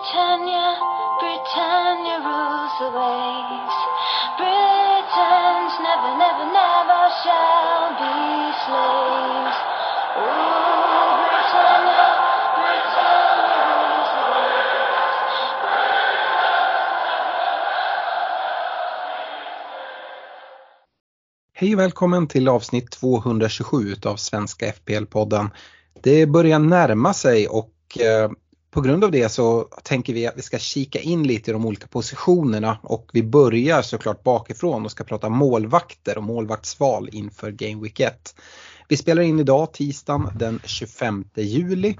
Britannia, Britannia rules the waves. Britons never, never, never shall be slaves. Oh, Britannia, Britannia rules the waves. Hej och välkommen till avsnitt 227 av Svenska FPL-podden. Det börjar närma sig och eh, på grund av det så tänker vi att vi ska kika in lite i de olika positionerna och vi börjar såklart bakifrån och ska prata målvakter och målvaktsval inför Game Week 1. Vi spelar in idag tisdagen den 25 juli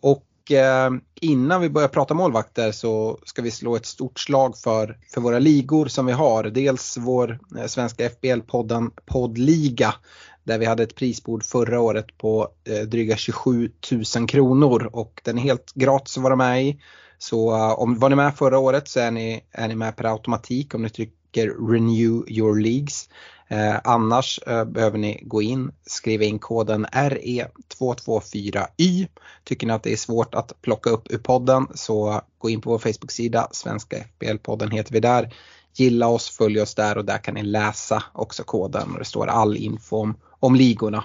och eh, innan vi börjar prata målvakter så ska vi slå ett stort slag för, för våra ligor som vi har. Dels vår eh, svenska FBL-podden Poddliga där vi hade ett prisbord förra året på eh, dryga 27 000 kronor och den är helt gratis att vara med i. Så uh, om var ni med förra året så är ni, är ni med per automatik om ni trycker Renew your leagues. Eh, annars eh, behöver ni gå in, skriva in koden RE224Y. Tycker ni att det är svårt att plocka upp ur podden så gå in på vår Facebook-sida, Svenska FBL-podden heter vi där. Gilla oss, följ oss där och där kan ni läsa också koden och det står all info om, om ligorna.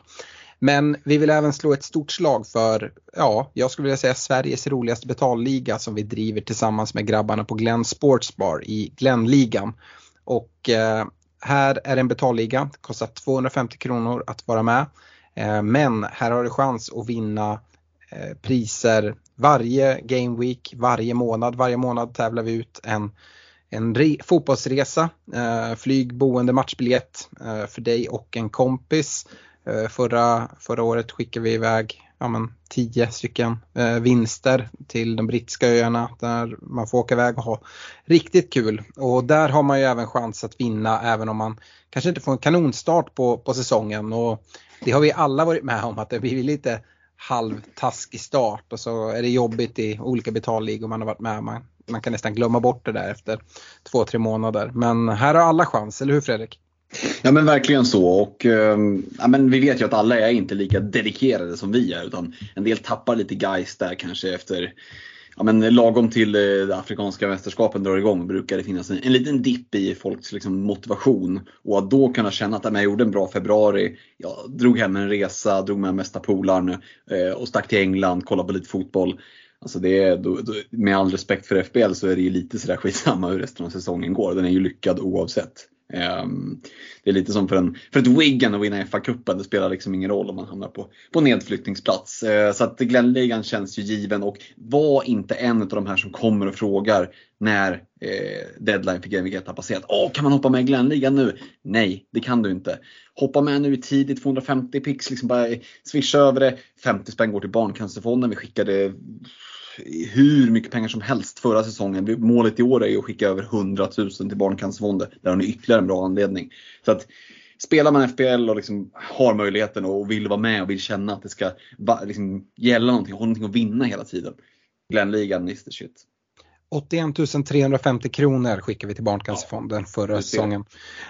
Men vi vill även slå ett stort slag för, ja, jag skulle vilja säga Sveriges roligaste betalliga som vi driver tillsammans med grabbarna på Glenn Sportsbar i Glennligan. Och eh, här är en betalliga, det kostar 250 kronor att vara med. Eh, men här har du chans att vinna eh, priser varje game week, varje månad. Varje månad tävlar vi ut en, en re, fotbollsresa, eh, flyg, boende, matchbiljett eh, för dig och en kompis. Eh, förra, förra året skickade vi iväg ja, men, tio stycken eh, vinster till de brittiska öarna där man får åka iväg och ha riktigt kul. Och där har man ju även chans att vinna även om man kanske inte får en kanonstart på, på säsongen. Och det har vi alla varit med om att det blir lite halvtaskig start och så är det jobbigt i olika betalligor man har varit med. Man, man kan nästan glömma bort det där efter två, tre månader. Men här har alla chans, eller hur Fredrik? Ja men verkligen så och ehm, ja, men vi vet ju att alla är inte lika dedikerade som vi är utan en del tappar lite geist där kanske efter Ja, men lagom till eh, det afrikanska mästerskapen drar igång brukar det finnas en, en liten dipp i folks liksom, motivation. Och att då kunna känna att jag gjorde en bra februari, jag drog hem en resa, drog med mesta polaren eh, och stack till England, kollade på lite fotboll. Alltså det är, då, då, med all respekt för FBL så är det ju lite sådär skitsamma hur resten av säsongen går. Den är ju lyckad oavsett. Ehm, det är lite som för, en, för ett Wigan att vinna FA-cupen. Det spelar liksom ingen roll om man hamnar på, på nedflyttningsplats. Ehm, så att Glenligan känns ju given och var inte en av de här som kommer och frågar när eh, deadline för Game 1 har passerat. Åh, kan man hoppa med i Glenligan nu? Nej, det kan du inte. Hoppa med nu i tidigt, 250 pix, liksom bara swisha över det. 50 spänn går till Barncancerfonden. Vi skickade hur mycket pengar som helst förra säsongen. Målet i år är ju att skicka över 100 000 till Barncancerfonden. Där har ni ytterligare en bra anledning. Så att Spelar man FBL och liksom har möjligheten och vill vara med och vill känna att det ska liksom gälla någonting, ha någonting att vinna hela tiden. Glenligan is the shit. 81 350 kronor skickade vi till Barncancerfonden förra säsongen.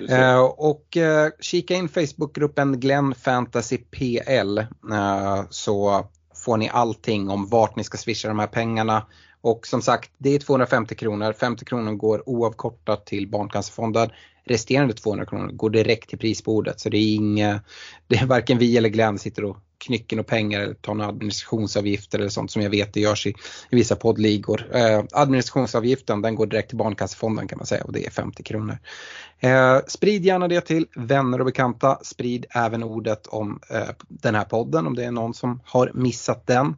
Eh, och eh, kika in Facebookgruppen Glenn Fantasy PL eh, så får ni allting om vart ni ska swisha de här pengarna. Och som sagt, det är 250 kronor. 50 kronor går oavkortat till Barncancerfonden. Resterande 200 kronor går direkt till prisbordet. Så det är inga, det är varken vi eller Glenn sitter och knycken och pengar eller ta några administrationsavgifter eller sånt som jag vet det görs i, i vissa poddligor. Eh, administrationsavgiften den går direkt till Barncancerfonden kan man säga och det är 50 kronor. Eh, sprid gärna det till vänner och bekanta. Sprid även ordet om eh, den här podden om det är någon som har missat den.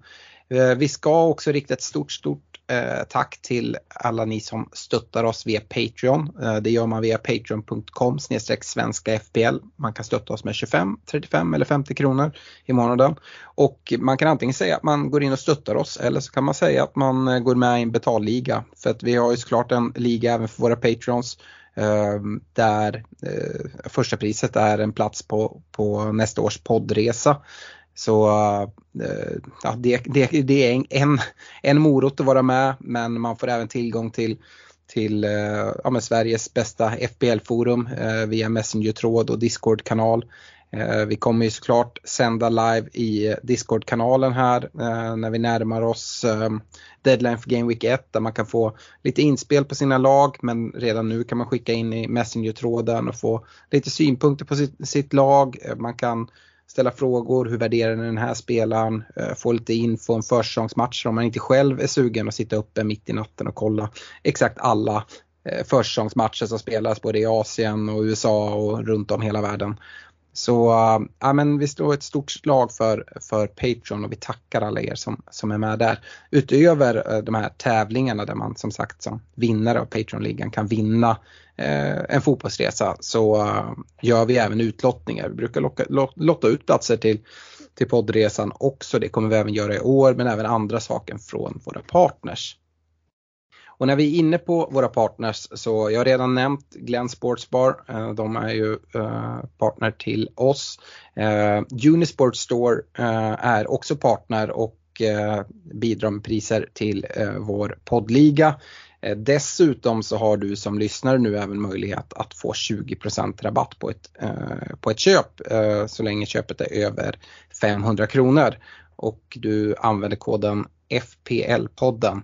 Eh, vi ska också rikta ett stort, stort eh, tack till alla ni som stöttar oss via Patreon. Eh, det gör man via patreon.com svenska FPL. Man kan stötta oss med 25, 35 eller 50 kronor i månaden. Och man kan antingen säga att man går in och stöttar oss eller så kan man säga att man eh, går med i en betalliga. För att vi har ju såklart en liga även för våra Patreons eh, där eh, första priset är en plats på, på nästa års poddresa. Så eh, ja, det, det, det, är en, en morot att vara med men man får även tillgång till, till eh, ja, Sveriges bästa FBL-forum eh, via Messenger-tråd och Discord-kanal. Eh, vi kommer ju såklart sända live i eh, Discord-kanalen här eh, när vi närmar oss eh, deadline för Game Week 1 där man kan få lite inspel på sina lag men redan nu kan man skicka in i Messenger-tråden och få lite synpunkter på sitt, sitt lag. Man kan ställa frågor, hur värderar ni den här spelaren, eh, få lite info om försäsongsmatcher om man inte själv är sugen att sitta uppe mitt i natten och kolla exakt alla eh, försäsongsmatcher som spelas både i Asien och USA och runt om hela världen. Så ja, men vi slår ett stort slag för, för Patreon och vi tackar alla er som, som är med där. Utöver eh, de här tävlingarna där man som sagt som vinnare av Patreon-ligan kan vinna eh, en fotbollsresa så uh, gör vi även utlottningar. Vi brukar locka, lotta ut platser till, till poddresan också. Det kommer vi även göra i år men även andra saker från våra partners. Och när vi är inne på våra partners så jag har redan nämnt Glenn Sportsbar. Eh, de är ju eh, partner till oss. Eh, Unisport Store är också partner och bidrar med priser till vår poddliga. Dessutom så har du som lyssnare nu även möjlighet att få 20% rabatt på ett, på ett köp så länge köpet är över 500 kronor och du använder koden FPL-podden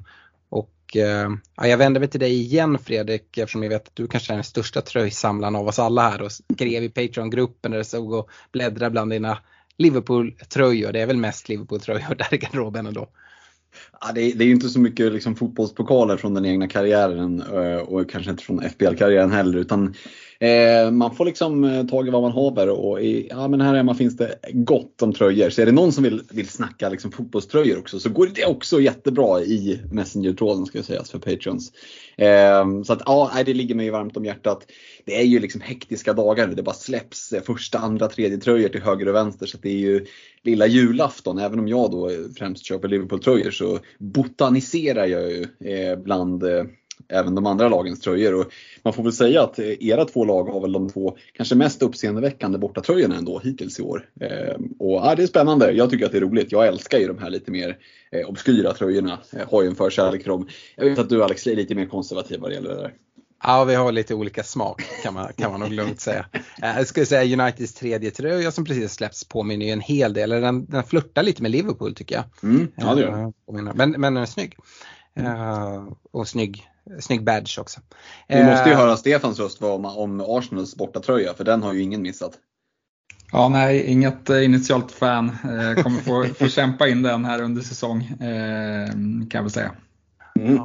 Eh, ja, jag vänder mig till dig igen Fredrik eftersom jag vet att du kanske är den största tröjsamlaren av oss alla här och skrev i Patreon-gruppen där det stod och bläddra bland dina Liverpool-tröjor. Det är väl mest Liverpool-tröjor där i garderoben ändå. Ja, det, är, det är ju inte så mycket liksom fotbollspokaler från den egna karriären eh, och kanske inte från FBL-karriären heller utan Eh, man får liksom eh, tag i vad man haver och i, ja, men här hemma finns det gott om tröjor. Så är det någon som vill, vill snacka liksom fotbollströjor också så går det också jättebra i Messenger-tråden ska jag säga för Patreons. Eh, så att ja, det ligger mig varmt om hjärtat. Det är ju liksom hektiska dagar. nu. Det bara släpps eh, första, andra, tredje tröjor till höger och vänster. Så det är ju lilla julafton. Även om jag då eh, främst köper Liverpool-tröjor så botaniserar jag ju eh, bland eh, även de andra lagens tröjor. Och man får väl säga att era två lag har väl de två kanske mest uppseendeväckande bortatröjorna ändå hittills i år. Eh, och ja, Det är spännande. Jag tycker att det är roligt. Jag älskar ju de här lite mer eh, obskyra tröjorna. Jag har ju en förkärlek för dem. Jag vet att du Alex är lite mer konservativ vad det gäller det där. Ja, vi har lite olika smak kan man, kan man nog lugnt säga. Eh, jag skulle säga Uniteds tredje tröja som precis släppts påminner ju en hel del, den, den flörtar lite med Liverpool tycker jag. Mm, ja, det gör Men, men den är snygg. Uh, och snygg snygg badge också. Vi måste ju eh, höra Stefans röst om, om Arsenals bortatröja för den har ju ingen missat. Ja, nej, inget eh, initialt fan. Eh, kommer få, få kämpa in den här under säsong kan jag väl säga. Mm.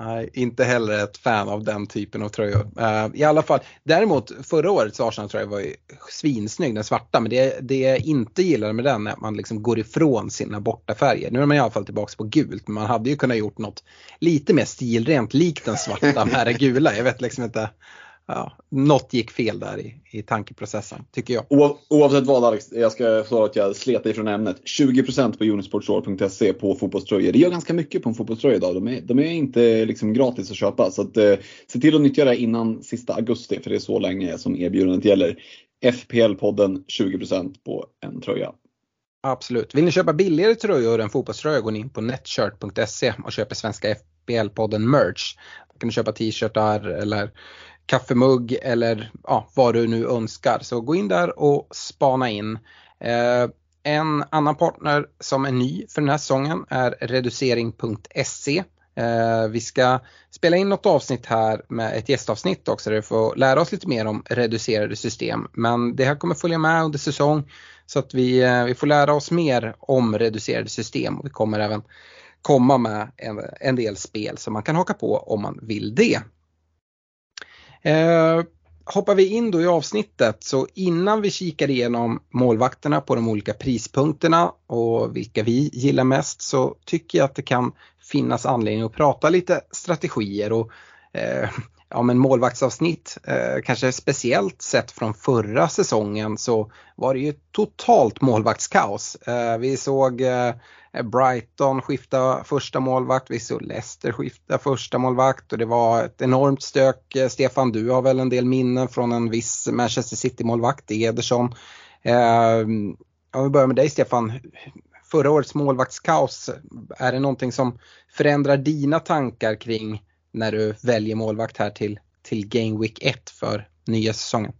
Nej, inte heller ett fan av den typen av tröjor. Uh, I alla fall, däremot förra årets Arsenal-tröja var ju svinsnygg, den svarta. Men det, det jag inte gillade med den är att man liksom går ifrån sina bortafärger. Nu är man i alla fall tillbaka på gult, men man hade ju kunnat gjort något lite mer stilrent likt den svarta med det gula. Jag vet liksom inte ja, något gick fel där i, i tankeprocessen, tycker jag. oavsett vad Alex, jag ska svara att jag slet ifrån ämnet. 20% på unisportstore.se på fotbollströjor. Det gör ganska mycket på en fotbollströja idag. De är, de är inte liksom gratis att köpa. Så att, eh, se till att nyttja det innan sista augusti, för det är så länge som erbjudandet gäller. FPL-podden 20% på en tröja. Absolut. Vill ni köpa billigare tröjor än fotbollströjor går ni in på netshirt.se och köper svenska FPL-podden merch. Då kan du köpa t-shirtar eller kaffemugg eller ja, vad du nu önskar. Så gå in där och spana in. Eh, en annan partner som är ny för den här säsongen är reducering.se. Eh, vi ska spela in något avsnitt här med ett gästavsnitt också där vi får lära oss lite mer om reducerade system. Men det här kommer följa med under säsong så att vi, eh, vi får lära oss mer om reducerade system och vi kommer även komma med en, en del spel som man kan haka på om man vill det. Eh, hoppar vi in då i avsnittet så innan vi kikar igenom målvakterna på de olika prispunkterna och vilka vi gillar mest så tycker jag att det kan finnas anledning att prata lite strategier och eh, ja, men målvaktsavsnitt, eh, kanske speciellt sett från förra säsongen så var det ju totalt målvaktskaos. Eh, vi såg eh, Brighton skifta första målvakt, vi såg Leicester skifta första målvakt och det var ett enormt stök. Eh, Stefan, du har väl en del minnen från en viss Manchester City-målvakt, Ederson. Eh, om vi börjar med dig Stefan, förra årets målvaktskaos, är det någonting som förändrar dina tankar kring när du väljer målvakt här till, till Game Week 1 för nya säsongen?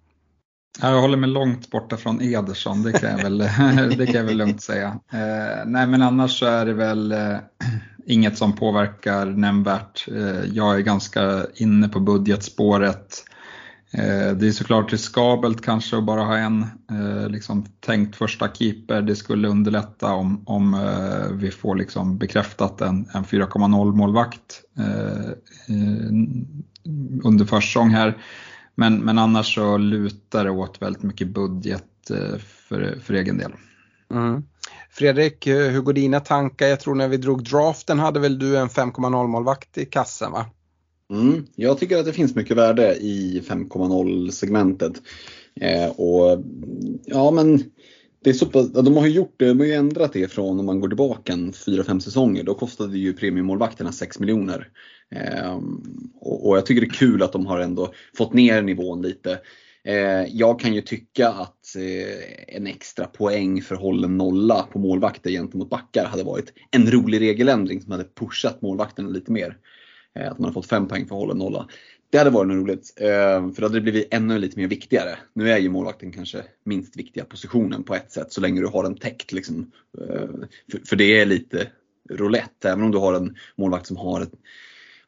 Jag håller mig långt borta från Ederson, det kan jag väl, det kan jag väl lugnt säga. Eh, nej men annars så är det väl eh, inget som påverkar nämnvärt. Eh, jag är ganska inne på budgetspåret. Eh, det är såklart riskabelt kanske att bara ha en eh, liksom, tänkt första keeper. Det skulle underlätta om, om eh, vi får liksom bekräftat en, en 4,0 målvakt under försäsong här. Men, men annars så lutar det åt väldigt mycket budget för, för egen del. Mm. Fredrik, hur går dina tankar? Jag tror när vi drog draften hade väl du en 5,0 målvakt i kassen va? Mm, jag tycker att det finns mycket värde i 5,0 segmentet. Eh, och ja men det är så, de har ju gjort det, de har ju ändrat det från om man går tillbaka en 4-5 säsonger. Då kostade ju premiummålvakterna 6 miljoner. Eh, och, och, jag tycker det är kul att de har ändå fått ner nivån lite. Eh, jag kan ju tycka att eh, en extra poäng för hållen nolla på målvakter gentemot backar hade varit en rolig regeländring som hade pushat målvakterna lite mer. Eh, att man har fått fem poäng för att hålla nolla. Det hade varit roligt, eh, för då hade det blivit ännu lite mer viktigare. Nu är ju målvakten kanske minst viktiga positionen på ett sätt, så länge du har den täckt. Liksom. Eh, för det är lite roulette, även om du har en målvakt som har ett,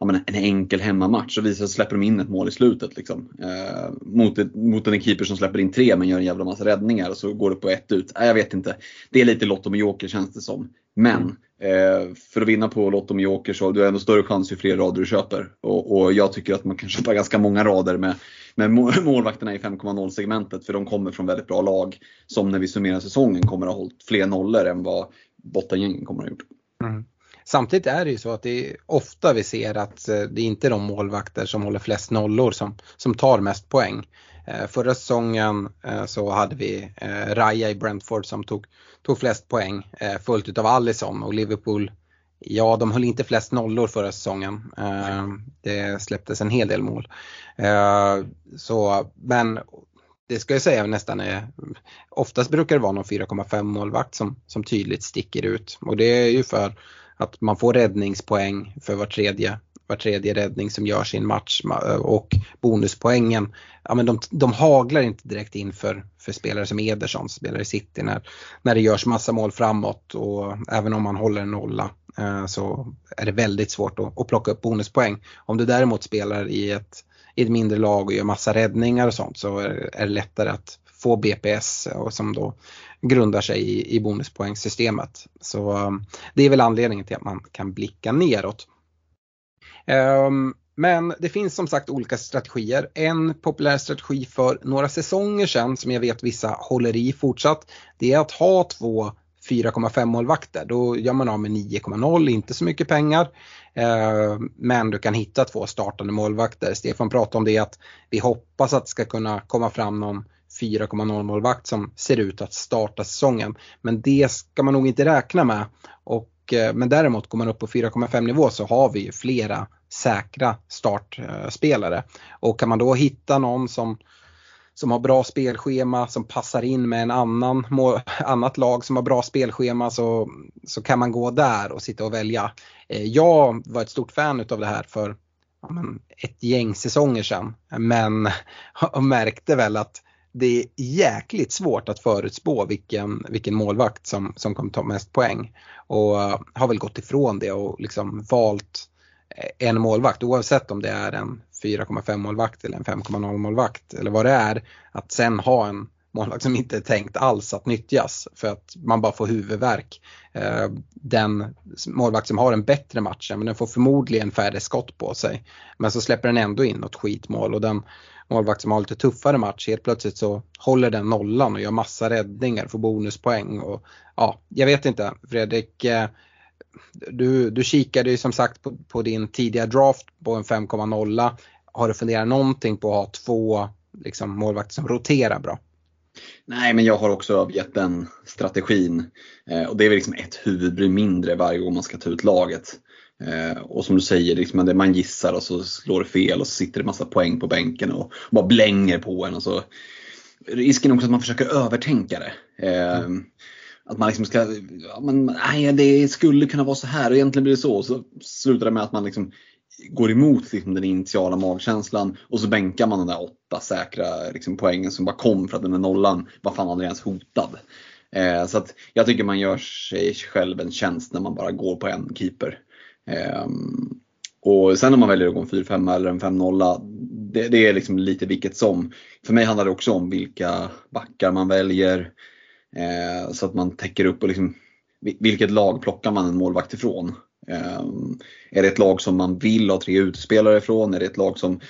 en enkel hemmamatch så visar släpper de in ett mål i slutet. Liksom. Eh, mot, ett, mot en keeper som släpper in tre men gör en jävla massa räddningar och så går det på ett ut. Eh, jag vet inte. Det är lite Lotto med Joker känns det som. Men eh, för att vinna på Lotto med Joker så har du ändå större chans ju fler rader du köper. Och, och, jag tycker att man kan köpa ganska många rader med, med målvakterna i 5,0 segmentet för de kommer från väldigt bra lag som när vi summerar säsongen kommer att ha hållit fler nollor än vad bottengängen kommer att ha gjort. Mm. Samtidigt är det ju så att det är ofta vi ser att eh, det är inte är de målvakter som håller flest nollor som, som tar mest poäng. Eh, förra säsongen eh, så hade vi Raja i Brentford som tog, tog flest poäng följt utav Allison och Liverpool Ja, de höll inte flest nollor förra säsongen. Det släpptes en hel del mål. Så, men det ska jag säga nästan är, oftast brukar det vara någon 4,5 målvakt som, som tydligt sticker ut och det är ju för att man får räddningspoäng för var tredje, var tredje räddning som görs i en match och bonuspoängen, ja men de, de haglar inte direkt in för, för spelare som Ederson som spelar i City när, när det görs massa mål framåt och även om man håller en nolla eh, så är det väldigt svårt att, att plocka upp bonuspoäng. Om du däremot spelar i ett, i ett mindre lag och gör massa räddningar och sånt så är, är det lättare att få BPS och som då grundar sig i, i bonuspoängsystemet. Så um, det är väl anledningen till att man kan blicka neråt. Um, men det finns som sagt olika strategier. En populär strategi för några säsonger sedan som jag vet vissa håller i fortsatt. Det är att ha två 4,5 målvakter. Då gör man av med 9,0, inte så mycket pengar. Eh, men du kan hitta två startande målvakter. Stefan pratade om det att vi hoppas att det ska kunna komma fram någon 4,0 målvakt som ser ut att starta säsongen. Men det ska man nog inte räkna med. Och, eh, men däremot går man upp på 4,5 nivå så har vi ju flera säkra startspelare. Och kan man då hitta någon som som har bra spelschema, som passar in med en annan annat lag som har bra spelschema så, så kan man gå där och sitta och välja. Eh, jag var ett stort fan utav det här för ja, men, ett gäng säsonger sedan men märkte väl att det är jäkligt svårt att förutspå vilken, vilken målvakt som, som kommer ta mest poäng. Och eh, har väl gått ifrån det och liksom valt eh, en målvakt oavsett om det är en 4,5 målvakt eller en 5,0 målvakt eller vad det är. Att sen ha en målvakt som inte är tänkt alls att nyttjas för att man bara får huvudvärk. Eh, den målvakt som har en bättre match, men den får förmodligen färre skott på sig. Men så släpper den ändå in något skitmål och den målvakt som har lite tuffare match, helt plötsligt så håller den nollan och gör massa räddningar, får bonuspoäng. Och, ja, jag vet inte, Fredrik, eh, du, du kikade ju som sagt på, på din tidiga draft på en 5,0. Har du funderat någonting på att ha två liksom, målvakter som roterar bra? Nej, men jag har också övergett den strategin. Eh, och det är väl liksom ett huvudbry mindre varje gång man ska ta ut laget. Eh, och som du säger, liksom, man gissar och så slår det fel och så sitter det massa poäng på bänken och bara blänger på en. Och så. Risken är också att man försöker övertänka det. Eh, att man liksom ska, ja, men, nej, det skulle kunna vara så här och egentligen blir det så. Så slutar det med att man liksom går emot liksom, den initiala magkänslan och så bänkar man de där åtta säkra liksom, poängen som bara kom för att den där nollan var fan aldrig ens hotad. Eh, så att jag tycker man gör sig själv en tjänst när man bara går på en keeper. Ehm, och sen om man väljer att gå en 4-5 eller en 5-0, det, det, är liksom lite vilket som. För mig handlar det också om vilka backar man väljer. Eh, så att man täcker upp och liksom, vilket lag plockar man en målvakt ifrån. Eh, är det ett lag som man vill ha tre utspelare ifrån? Är det ett lag som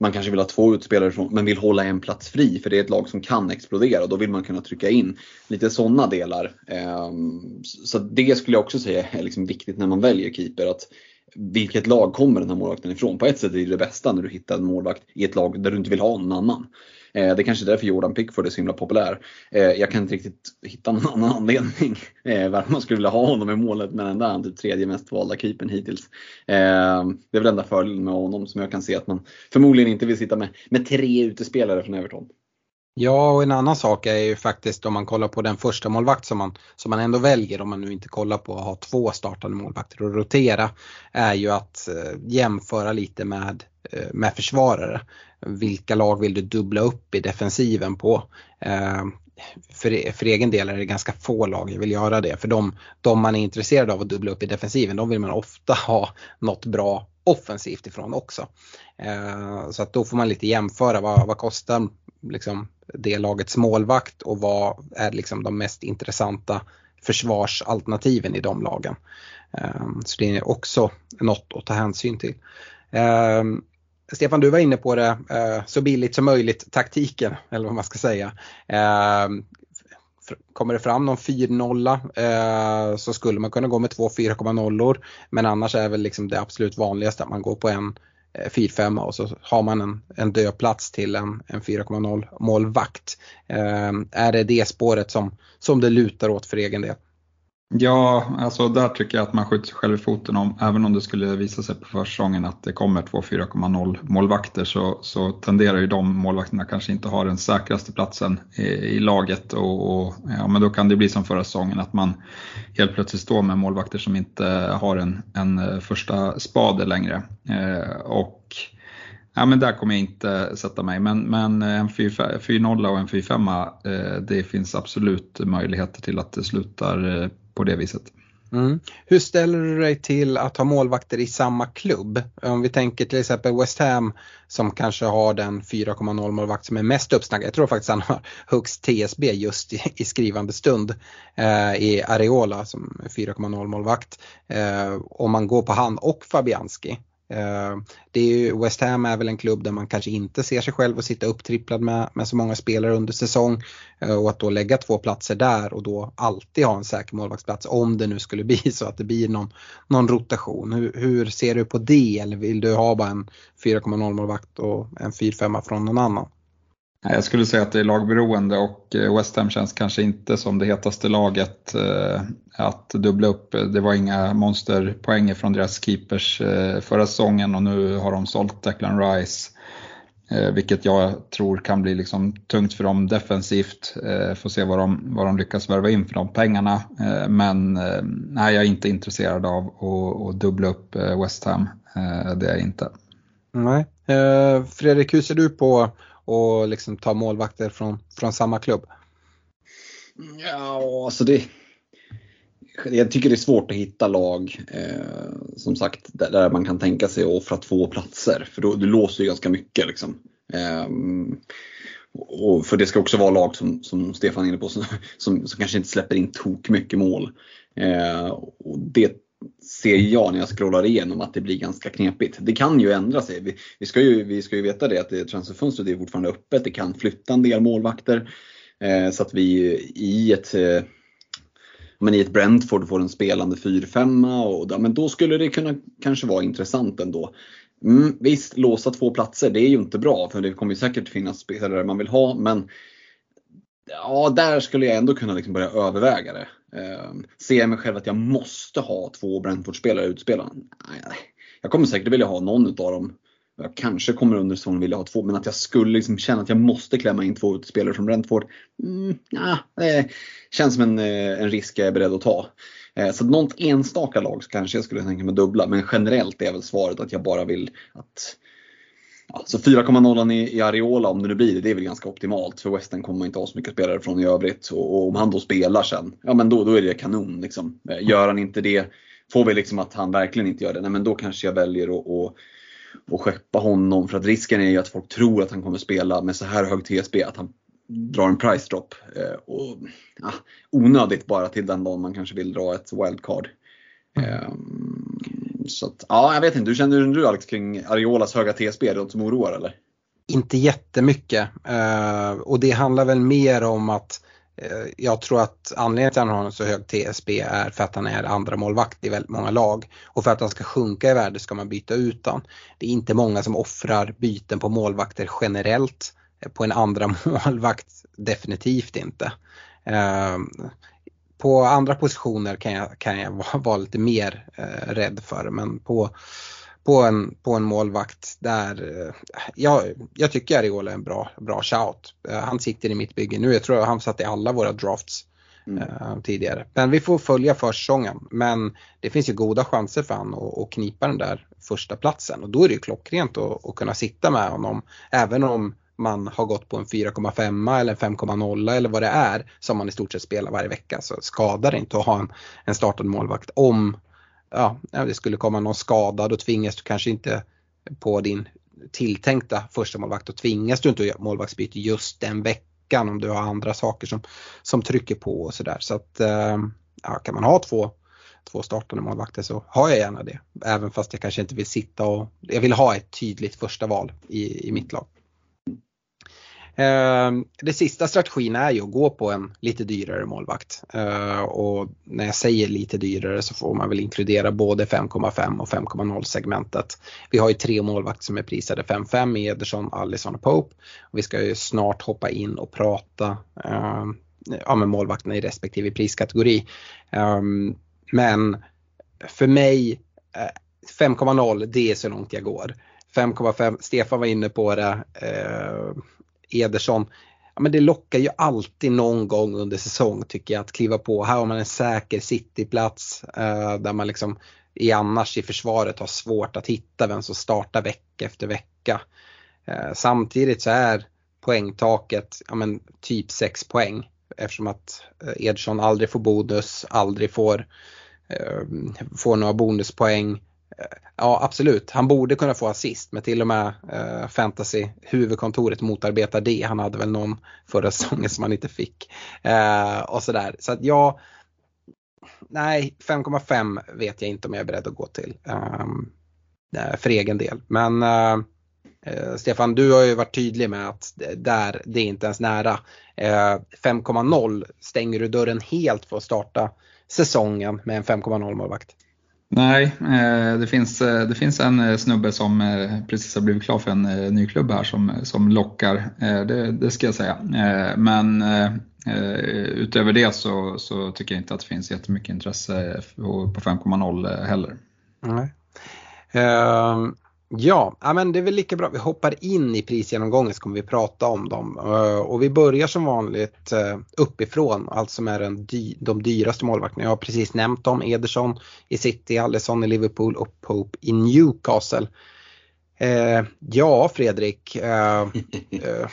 man kanske vill ha två utspelare ifrån men vill hålla en plats fri för det är ett lag som kan explodera och då vill man kunna trycka in lite sådana delar. Ehm, så det skulle jag också säga är liksom viktigt när man väljer keeper. Att vilket lag kommer den här målvakten ifrån? På ett sätt är det det bästa när du hittar en målvakt i ett lag där du inte vill ha någon annan. Eh, det är kanske är därför Jordan Pickford är så himla populär. Eh, jag kan inte riktigt hitta någon annan anledning eh, varför man skulle vilja ha honom i målet men ändå är han typ tredje mest valda keepern hittills. Eh, det är väl enda fördelen med honom som jag kan se att man förmodligen inte vill sitta med, med tre utespelare från Everton. Ja, och en annan sak är ju faktiskt om man kollar på den första målvakt som man, som man ändå väljer, om man nu inte kollar på att ha två startande målvakter och rotera, är ju att eh, jämföra lite med, eh, med försvarare. Vilka lag vill du dubbla upp i defensiven på? Eh, för, e-, för egen del är det ganska få lag jag vill göra det. För de, de man är intresserad av att dubbla upp i defensiven, de vill man ofta ha något bra offensivt ifrån också. Eh, så att då får man lite jämföra vad, vad kostar liksom det lagets målvakt och vad är liksom de mest intressanta försvarsalternativen i de lagen. Eh, så det är också något att ta hänsyn till. Eh, Stefan, du var inne på det, eh, så billigt som möjligt taktiken, eller vad man ska säga. Ehm, kommer det fram någon 4-0 eh, så skulle man kunna gå med två 4,0 men annars är väl liksom det absolut vanligaste att man går på en eh, 4-5 och så har man en, en dödplats till en, en 4,0 målvakt. Eh, är det det spåret som, som det lutar åt för egen del? Ja, alltså där tycker jag att man skjuter sig själv i foten om, även om det skulle visa sig på försäsongen att det kommer två 4,0 målvakter så, så tenderar ju de målvakterna kanske inte ha den säkraste platsen i, i laget och, och, ja, men då kan det bli som förra säsongen att man helt plötsligt står med målvakter som inte har en, en eh, första spade längre. Eh, och Ja, men där kommer jag inte sätta mig, men, men en 4-0 och en 4-5, eh, det finns absolut möjligheter till att det slutar eh, på det viset. Mm. Hur ställer du dig till att ha målvakter i samma klubb? Om vi tänker till exempel West Ham som kanske har den 4,0 målvakt som är mest uppsnackad. Jag tror faktiskt han har högst TSB just i, i skrivande stund eh, i Areola som 4,0 målvakt. Eh, om man går på han och Fabianski Eh, det är ju, West Ham är väl en klubb där man kanske inte ser sig själv att sitta upptripplad med, med så många spelare under säsong eh, och att då lägga två platser där och då alltid ha en säker målvaktsplats om det nu skulle bli så att det blir någon, någon rotation. Hur, hur ser du på det eller vill du ha bara en 4,0 målvakt och en 4-5 från någon annan? Jag skulle säga att det är lagberoende och eh, West Ham känns kanske inte som det hetaste laget eh, att dubbla upp. Det var inga monsterpoänger från deras keepers eh, förra säsongen och nu har de sålt Declan Rice. Vilket jag tror kan bli liksom tungt för dem defensivt. Får se vad de, vad de lyckas värva in för de pengarna. Men nej, jag är inte intresserad av att, att dubbla upp West Ham. Det är jag inte. Nej. Fredrik, hur ser du på och liksom ta målvakter från, från samma klubb? Ja, alltså det, jag tycker det är svårt att hitta lag eh, som sagt där, man kan tänka sig att offra två platser för då, du låser ju ganska mycket. Liksom. Eh, och för det ska också vara lag som, som Stefan är inne på som, som, som kanske inte släpper in tok mycket mål. Eh, och det ser jag när jag scrollar igenom att det blir ganska knepigt. Det kan ju ändra sig. Vi, vi ska, ju, vi ska ju veta det att transferfönstret är fortfarande öppet. Det kan flytta en del målvakter. Eh, så att vi i ett eh, men i ett Brentford får en spelande 4-5 och men då skulle det kunna kanske vara intressant ändå. Mm, visst, låsa två platser, det är ju inte bra för det kommer ju säkert finnas spelare man vill ha men ja, där skulle jag ändå kunna liksom börja överväga det. Eh, ser jag mig själv att jag måste ha två Brentford-spelare utspelade? Nej, jag kommer säkert vilja ha någon utav dem. Jag kanske kommer under säsongen vilja ha två, men att jag skulle liksom känna att jag måste klämma in två utspelare från Brentford. Mm, ja, det känns som en, eh, en risk jag är beredd att ta. Eh, så något enstaka lag så kanske jag skulle tänka mig dubbla, men generellt är väl svaret att jag bara vill att Ja, så 4,0 i, i Areola om det nu blir det, det är väl ganska optimalt för Western kommer man inte ha så mycket spelare från i övrigt. Och, och om han då spelar sen, ja men då, då är det kanon. Liksom. Eh, gör han inte det, får vi liksom att han verkligen inte gör det, nej men då kanske jag väljer att och, och skeppa honom. För att risken är ju att folk tror att han kommer spela med så här hög TSB, att han drar en price drop. Eh, och, ja, onödigt bara till den dagen man kanske vill dra ett wildcard. Mm. Så att, ja, jag vet inte. Hur känner du Alex kring Ariolas höga TSB? Är det något som oroar eller? Inte jättemycket. Uh, och det handlar väl mer om att uh, jag tror att anledningen till att han har en så hög TSB är för att han är andra målvakt i väldigt många lag. Och för att han ska sjunka i värde ska man byta ut han. Det är inte många som offrar byten på målvakter generellt. Eh, på en andra målvakt definitivt inte. Uh, på andra positioner kan jag, kan jag vara, vara lite mer eh, rädd för men på, på, en, på en målvakt där, eh, jag, jag tycker Ariola är en bra, bra shout. Eh, han sitter i mitt bygge nu, jag tror han satt i alla våra drafts mm. Eh, tidigare. Men vi får följa försäsongen men det finns ju goda chanser för han att, att knipa den där första platsen och då är det ju klockrent att, att kunna sitta med honom även om man har gått på en 4,5 eller 5,0 eller vad det är som man i stort sett spelar varje vecka så skadar det inte att ha en, en startande målvakt. Om ja, det skulle komma någon skada då tvingas du kanske inte på din tilltänkta första målvakt då tvingas du inte att göra målvaktsbyte just den veckan om du har andra saker som, som trycker på och sådär. Så att eh, ja, kan man ha två två startande målvakter så har jag gärna det. Även fast jag kanske inte vill sitta och, jag vill ha ett tydligt första val i, i mitt lag. Ehm, det sista strategin är ju att gå på en lite dyrare målvakt. Ehm, och när jag säger lite dyrare så får man väl inkludera både 5,5 och 5,0 segmentet. Vi har ju tre målvakter som är prisade 5,5 i Ederson, Allison och Pope. Och vi ska ju snart hoppa in och prata ehm, ja, med målvakterna i respektive priskategori. Men för mig eh, 5,0 det är så långt jag går. 5,5, Stefan var inne på det. Ederson, ja, men det lockar ju alltid någon gång under säsong tycker jag att kliva på. Här har man en säker cityplats eh, där man liksom i annars i försvaret har svårt att hitta vem som startar vecka efter vecka. Eh, samtidigt så är poängtaket ja, men typ 6 poäng eftersom att eh, Ederson aldrig får bonus, aldrig får, eh, får några bonuspoäng ja absolut, han borde kunna få assist men till och med eh, fantasy huvudkontoret motarbetar det. Han hade väl någon förra säsongen som han inte fick. Eh, och sådär. Så att jag, nej 5,5 vet jag inte om jag är beredd att gå till. Ehm, eh, för egen del. Men eh, eh, Stefan, du har ju varit tydlig med att där, det är inte ens nära. Eh, 5,0 stänger du dörren helt för att starta säsongen med en 5,0 målvakt. Nej, eh, det finns, eh, det finns en eh, snubbe som precis har blivit klar för en ny klubb här som, som lockar, det, det ska jag säga. Men utöver det så, så tycker jag inte att det finns jättemycket intresse på 5,0 heller. Nej. Ehm, Ja, men det är väl lika bra. Vi hoppar in i prisgenomgången så kommer vi prata om dem. Eh, och vi börjar som vanligt eh, uppifrån, alltså med den dy de dyraste målvakterna. Jag har precis nämnt dem, Ederson i City, Alisson i Liverpool och Pope i Newcastle. Eh, ja, Fredrik. Eh, eh,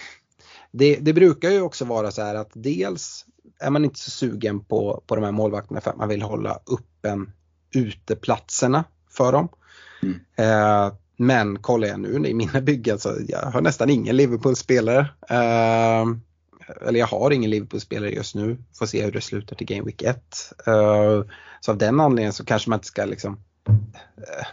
det, det, brukar ju också vara så här att dels är man inte så sugen på, på de här målvakterna för att man vill hålla uppen uteplatserna för dem. Mm. Men kollar jag nu i mina byggen så jag har nästan ingen Liverpool-spelare. Uh, eller jag har ingen Liverpool-spelare just nu. Får se hur det slutar till Game Week 1. Uh, ehm, så av den anledningen så kanske man inte ska liksom uh,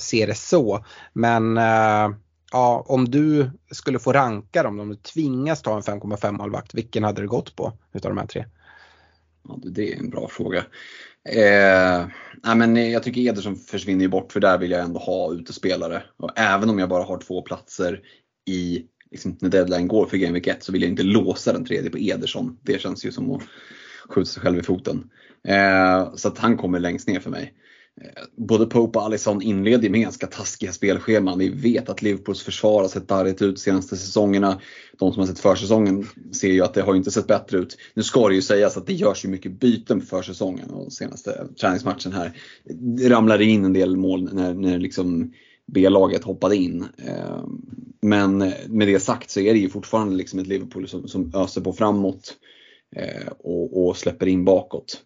se det så. Men uh, ja, om du skulle få ranka dem, om du tvingas ta en 5,5 målvakt, vilken hade du gått på utav de här tre? Ja, det är en bra fråga. Eh, nej men jag tycker Ederson försvinner ju bort för där vill jag ändå ha utespelare. Och även om jag bara har två platser i liksom, när deadline går för Game Week 1 så vill jag inte låsa den tredje på Ederson. Det känns ju som att skjuta sig själv i foten. Eh, så att han kommer längst ner för mig. Eh, både Pope och Alisson inleder med ganska taskiga spelscheman. Vi vet att Liverpools försvar har sett darrigt ut de senaste säsongerna. De som har sett försäsongen ser ju att det har inte sett bättre ut. Nu ska det ju sägas att det görs ju mycket byten på försäsongen och senaste träningsmatchen här det ramlade in en del mål när, när liksom B-laget hoppade in. Eh, men med det sagt så är det ju fortfarande liksom ett Liverpool som, som öser på framåt eh, och, och släpper in bakåt.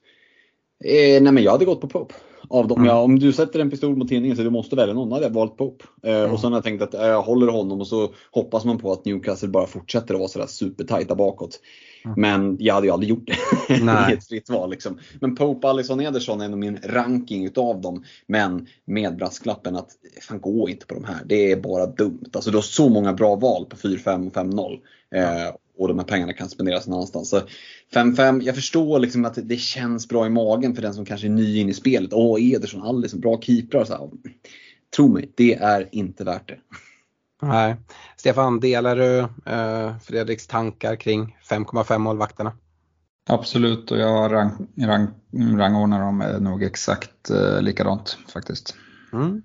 Nej men jag hade gått på Pope. Av dem, mm. ja, om du sätter en pistol mot tinningen så du måste välja någon, hade jag valt Pope. Eh, mm. Och sen har jag tänkt att eh, jag håller honom och så hoppas man på att Newcastle bara fortsätter att vara sådär supertajta bakåt. Mm. Men jag hade ju aldrig gjort det i ett fritt val. Liksom. Men Pope, Alisson, Ederson är nog min ranking utav dem. Men med brasklappen att fan gå inte på de här. Det är bara dumt. Alltså du har så många bra val på 4-5 och 5-0. Eh, och de här pengarna kan spenderas någon annanstans. Så 5-5, jag förstår liksom att det känns bra i magen för den som kanske är ny in i spelet. Åh, Ederson, Alisson, bra keeprar. Så här. Tro mig, det är inte värt det. Nej. Stefan, delar du eh, Fredriks tankar kring 5,5 målvakterna? Absolut och jag rang, rang, rangordnar dem nog exakt eh, likadant faktiskt. Mm.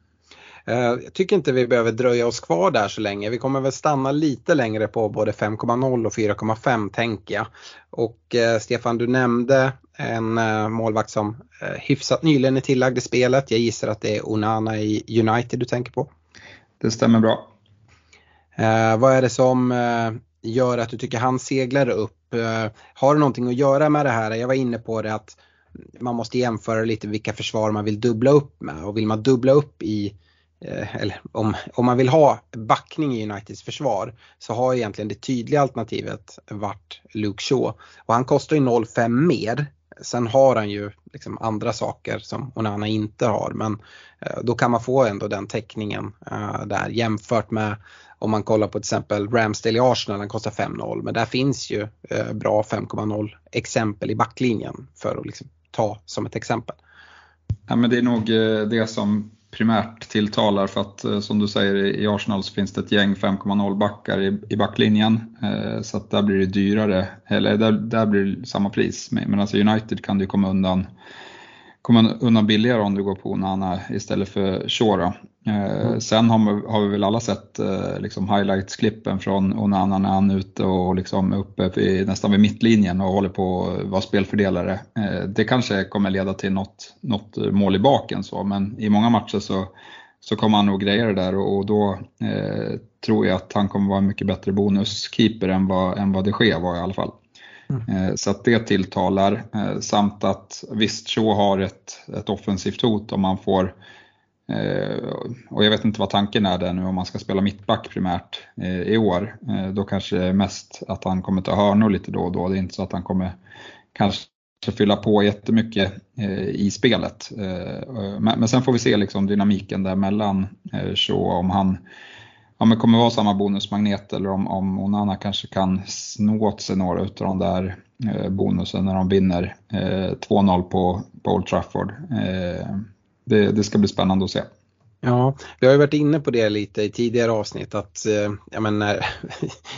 Eh, jag tycker inte vi behöver dröja oss kvar där så länge. Vi kommer väl stanna lite längre på både 5,0 och 4,5 tänker jag. Och eh, Stefan, du nämnde en eh, målvakt som eh, hyfsat nyligen är tillagd i spelet. Jag gissar att det är Onana i United du tänker på. Det stämmer bra. Vad är det som gör att du tycker han seglar upp? Har det någonting att göra med det här? Jag var inne på det att man måste jämföra lite vilka försvar man vill dubbla upp med och vill man dubbla upp i Eh, eller om, om man vill ha backning i Uniteds försvar så har egentligen det tydliga alternativet varit Luke Shaw. Och han kostar ju 0,5 mer. Sen har han ju liksom andra saker som Onana inte har men eh, då kan man få ändå den täckningen eh, där jämfört med om man kollar på till exempel Ramsdale i Arsenal, den kostar 5-0 men där finns ju bra 5,0 exempel i backlinjen för att liksom ta som ett exempel. Ja, men det är nog det som primärt tilltalar för att eh, som du säger i Arsenal så finns det ett gäng 5,0 backar i, i backlinjen eh, så att där blir det dyrare, eller där, där blir det samma pris. Men alltså United kan du komma undan komma undan billigare om du går på Onana istället för Shora. Eh, mm. Sen har, vi, har vi väl alla sett eh, liksom highlights-klippen från Onana när han är ute och liksom uppe vid, nästan vid mittlinjen och håller på att vara spelfördelare. Eh, det kanske kommer leda till något, något mål i baken så, men i många matcher så, så kommer han nog greja det där och, och då eh, tror jag att han kommer vara en mycket bättre bonuskeeper än vad, än vad de Gea var i alla fall. Mm. Eh, så att det tilltalar eh, samt att visst Shaw har ett, ett offensivt hot om man får eh, och jag vet inte vad tanken är där nu om man ska spela mittback primärt i år. Då kanske mest att han kommer ta hörnor lite då och då. Det är inte så att han kommer kanske fylla på jättemycket i spelet. Men sen får vi se liksom dynamiken där mellan Shaw om han om det kommer vara samma bonusmagnet eller om, om Onana kanske kan sno åt sig några utav de där eh, bonusen när de vinner eh, 2-0 på, på Old Trafford eh, det, det ska bli spännande att se. Ja, vi har ju varit inne på det lite i tidigare avsnitt att eh, jag menar,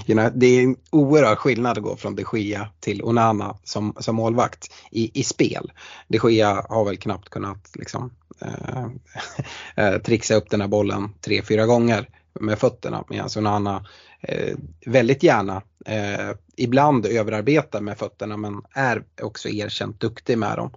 det är en oerhörd skillnad att gå från de Gia till Onana som, som målvakt i, i spel. De Gia har väl knappt kunnat liksom, eh, eh, trixa upp den här bollen tre, fyra gånger med fötterna medan Onana eh, väldigt gärna eh, ibland överarbetar med fötterna men är också erkänt duktig med dem.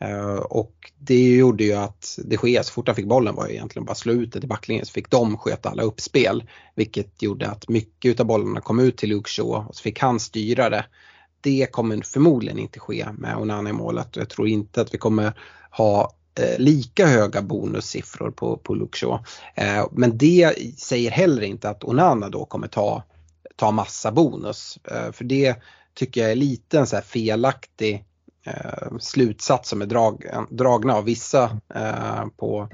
Eh, och det gjorde ju att de Gea så fort han fick bollen var ju egentligen bara slå ut i backlinjen så fick de sköta alla uppspel. Vilket gjorde att mycket av bollarna kom ut till Luke Shaw och så fick han styra det. Det kommer förmodligen inte ske med Onana i målet och jag tror inte att vi kommer ha Eh, lika höga bonussiffror på, på Luke Eh, men det säger heller inte att Onana då kommer ta, ta massa bonus. Eh, för det tycker jag är lite en så här felaktig eh, slutsats som är drag, dragna av vissa eh, på,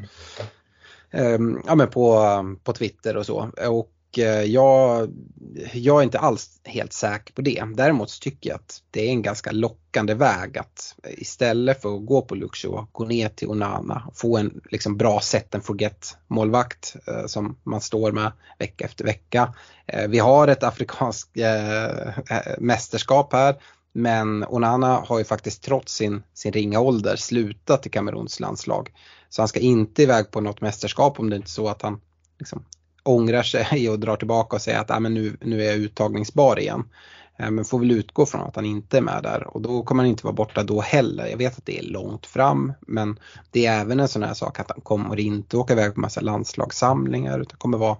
eh, ja, men på, på Twitter och så. Och Eh, jag, jag är inte alls helt säker på det. Däremot så tycker jag att det är en ganska lockande väg att istället för att gå på Luxo gå ner till Onana och få en liksom bra set and forget målvakt eh, som man står med vecka efter vecka. Eh, vi har ett afrikanskt eh, eh, mästerskap här men Onana har ju faktiskt trots sin, sin ringa ålder slutat i Kameruns landslag. Så han ska inte iväg på något mästerskap om det inte är så att han liksom, ångrar sig och drar tillbaka och säger att ah, men nu, nu är jag uttagningsbar igen. Eh, men får väl utgå från att han inte är med där och då kommer han inte vara borta då heller. Jag vet att det är långt fram men det är även en sån här sak att han kommer inte åka iväg på massa landslagssamlingar utan kommer vara,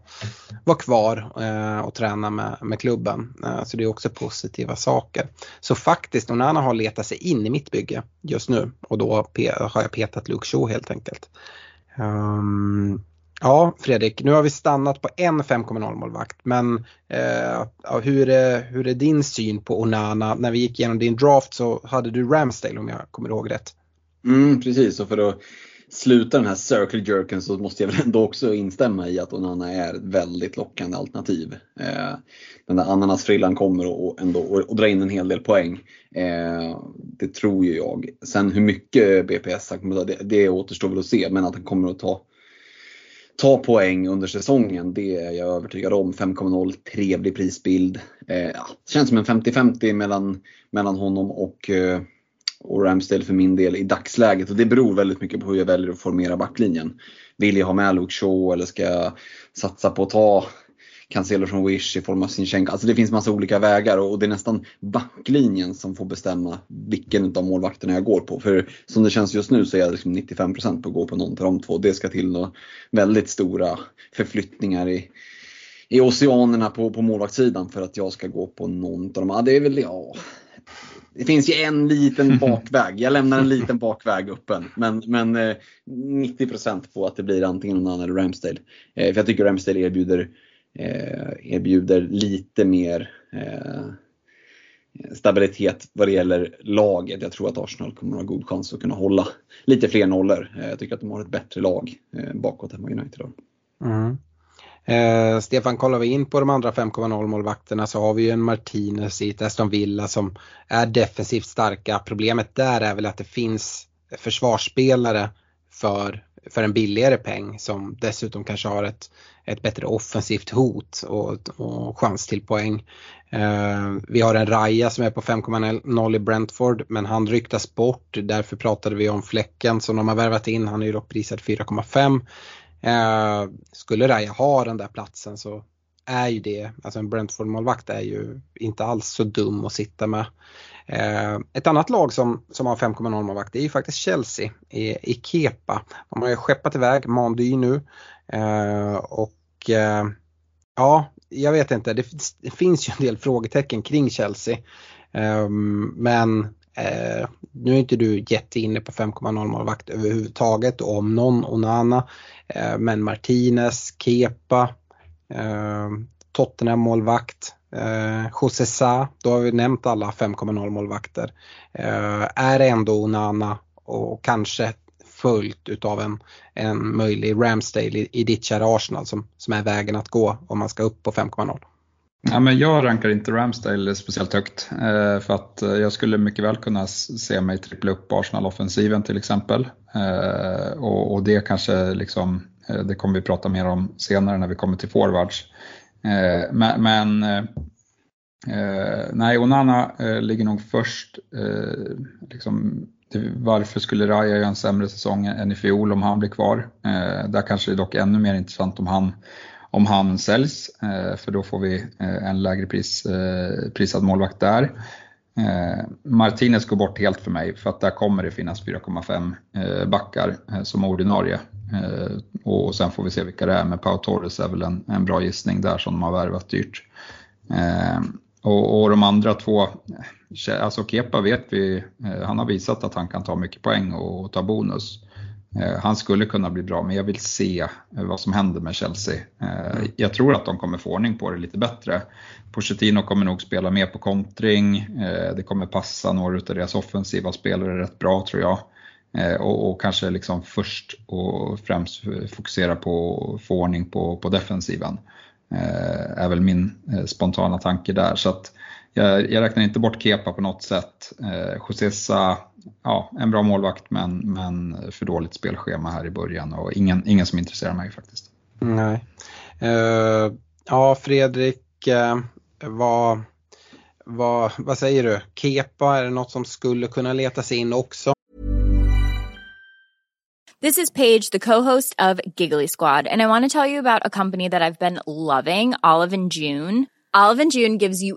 vara kvar eh, och träna med, med klubben. Eh, så det är också positiva saker. Så faktiskt Onana har letat sig in i mitt bygge just nu och då har jag petat Luke Shaw helt enkelt. Um, Ja, Fredrik, nu har vi stannat på en 5,0 målvakt men eh, hur, är, hur är din syn på Onana? När vi gick igenom din draft så hade du Ramsdale om jag kommer ihåg rätt. Mm, precis, och för att sluta den här circle jerken så måste jag väl ändå också instämma i att Onana är ett väldigt lockande alternativ. Eh, den där ananasfrillan kommer och, ändå, och, och dra in en hel del poäng. Eh, det tror ju jag. Sen hur mycket BPS han kommer att ta, det, det återstår väl att se, men att han kommer att ta ta poäng under säsongen, det är jag övertygad om. 5,0, trevlig prisbild. Eh, ja, känns som en 50-50 mellan, mellan honom och, eh, och Ramsdale för min del i dagsläget. Och det beror väldigt mycket på hur jag väljer att formera backlinjen. Vill jag ha med Luke Shaw eller ska jag satsa på att ta Cancelo från Wish i form av Sinchenko. Alltså det finns massa olika vägar och det är nästan backlinjen som får bestämma vilken av målvakterna jag går på. För som det känns just nu så är jag liksom 95% på att gå på någon av de två. Det ska till några väldigt stora förflyttningar i, i oceanerna på, på målvaktssidan för att jag ska gå på någon av dem. Ja, det är väl, ja, det finns ju en liten bakväg. Jag lämnar en liten bakväg öppen. Men, men 90% eh, på att det blir antingen någon annan eller Ramsdale. Eh, för jag tycker Ramsdale erbjuder Eh, erbjuder lite mer eh, stabilitet vad det gäller laget. Jag tror att Arsenal kommer att ha god chans att kunna hålla lite fler nollor. Eh, jag tycker att de har ett bättre lag eh, bakåt än vad United har. Mm. Eh, Stefan, kollar vi in på de andra 5,0 målvakterna så har vi ju en Martinez i ett Aston Villa som är defensivt starka. Problemet där är väl att det finns försvarsspelare för, för en billigare peng som dessutom kanske har ett, ett bättre offensivt hot och, och chans till poäng. Eh, vi har en Raja som är på 5,0 i Brentford men han ryktas bort. Därför pratade vi om Fläcken som de har värvat in. Han är ju dock prisad 4,5. Eh, skulle Raja ha den där platsen så är ju det, alltså en Brentford-målvakt är ju inte alls så dum att sitta med. Eh, ett annat lag som, som har 5,0 målvakt är ju faktiskt Chelsea i, i Kepa. De har ju skeppat iväg Mandy nu eh, och eh, ja, jag vet inte, det, det, finns ju en del frågetecken kring Chelsea. Eh, men eh, nu är inte du jätteinne på 5,0 målvakt överhuvudtaget om någon Onana. men Martinez, Kepa, Tottenham-målvakt, Eh, José Sa, då har vi nämnt alla 5,0 målvakter. Eh, är ändå Onana och kanske följt utav en, en möjlig Ramsdale i, i ditt kära Arsenal som, som är vägen att gå om man ska upp på 5,0. Ja, men jag rankar inte Ramsdale speciellt högt eh, för att eh, jag skulle mycket väl kunna se mig trippla upp Arsenal-offensiven till exempel. Eh, och, det kanske liksom, det kommer vi prata mer om senare när vi kommer till forwards. Eh, men, men eh, eh, nej, Onana eh, ligger nog först. Eh, liksom, varför skulle Raja göra en sämre säsong än i fjol om han blir kvar? Eh, där kanske det är dock ännu mer intressant om han, om han säljs, för då får vi en lägre pris, prisad målvakt där. Eh, Martinez går bort helt för mig för att där kommer det finnas 4,5 eh, backar eh, som ordinarie. Eh, och sen får vi se vilka det är, men Pau Torres är väl en, en bra gissning där som de har värvat dyrt. Eh, och, och, de andra två, eh, alltså Kepa vet vi, han har visat att han kan ta mycket poäng och, och ta bonus. Eh, han skulle kunna bli bra, men jag vill se eh, vad som händer med Chelsea. Eh, mm. Jag tror att de kommer få ordning på det lite bättre. Pochettino kommer nog spela mer på kontring. Det kommer passa några av deras offensiva spelare rätt bra tror jag. Och, och kanske liksom först och främst fokusera på att få ordning på, på defensiven. Är väl min spontana tanke där. Så att jag, jag räknar inte bort Kepa på något sätt. Eh, Josesa, ja, en bra målvakt men, men för dåligt spelschema här i början och ingen, ingen som intresserar mig faktiskt. Nej. Uh, ja, Fredrik, uh, vad, vad, vad säger du? Kepa, är det något som skulle kunna leta sig in också? This is Paige, the co-host of Giggly Squad, and I want to tell you about a company that I've been loving, Olive and June. Olive and June gives you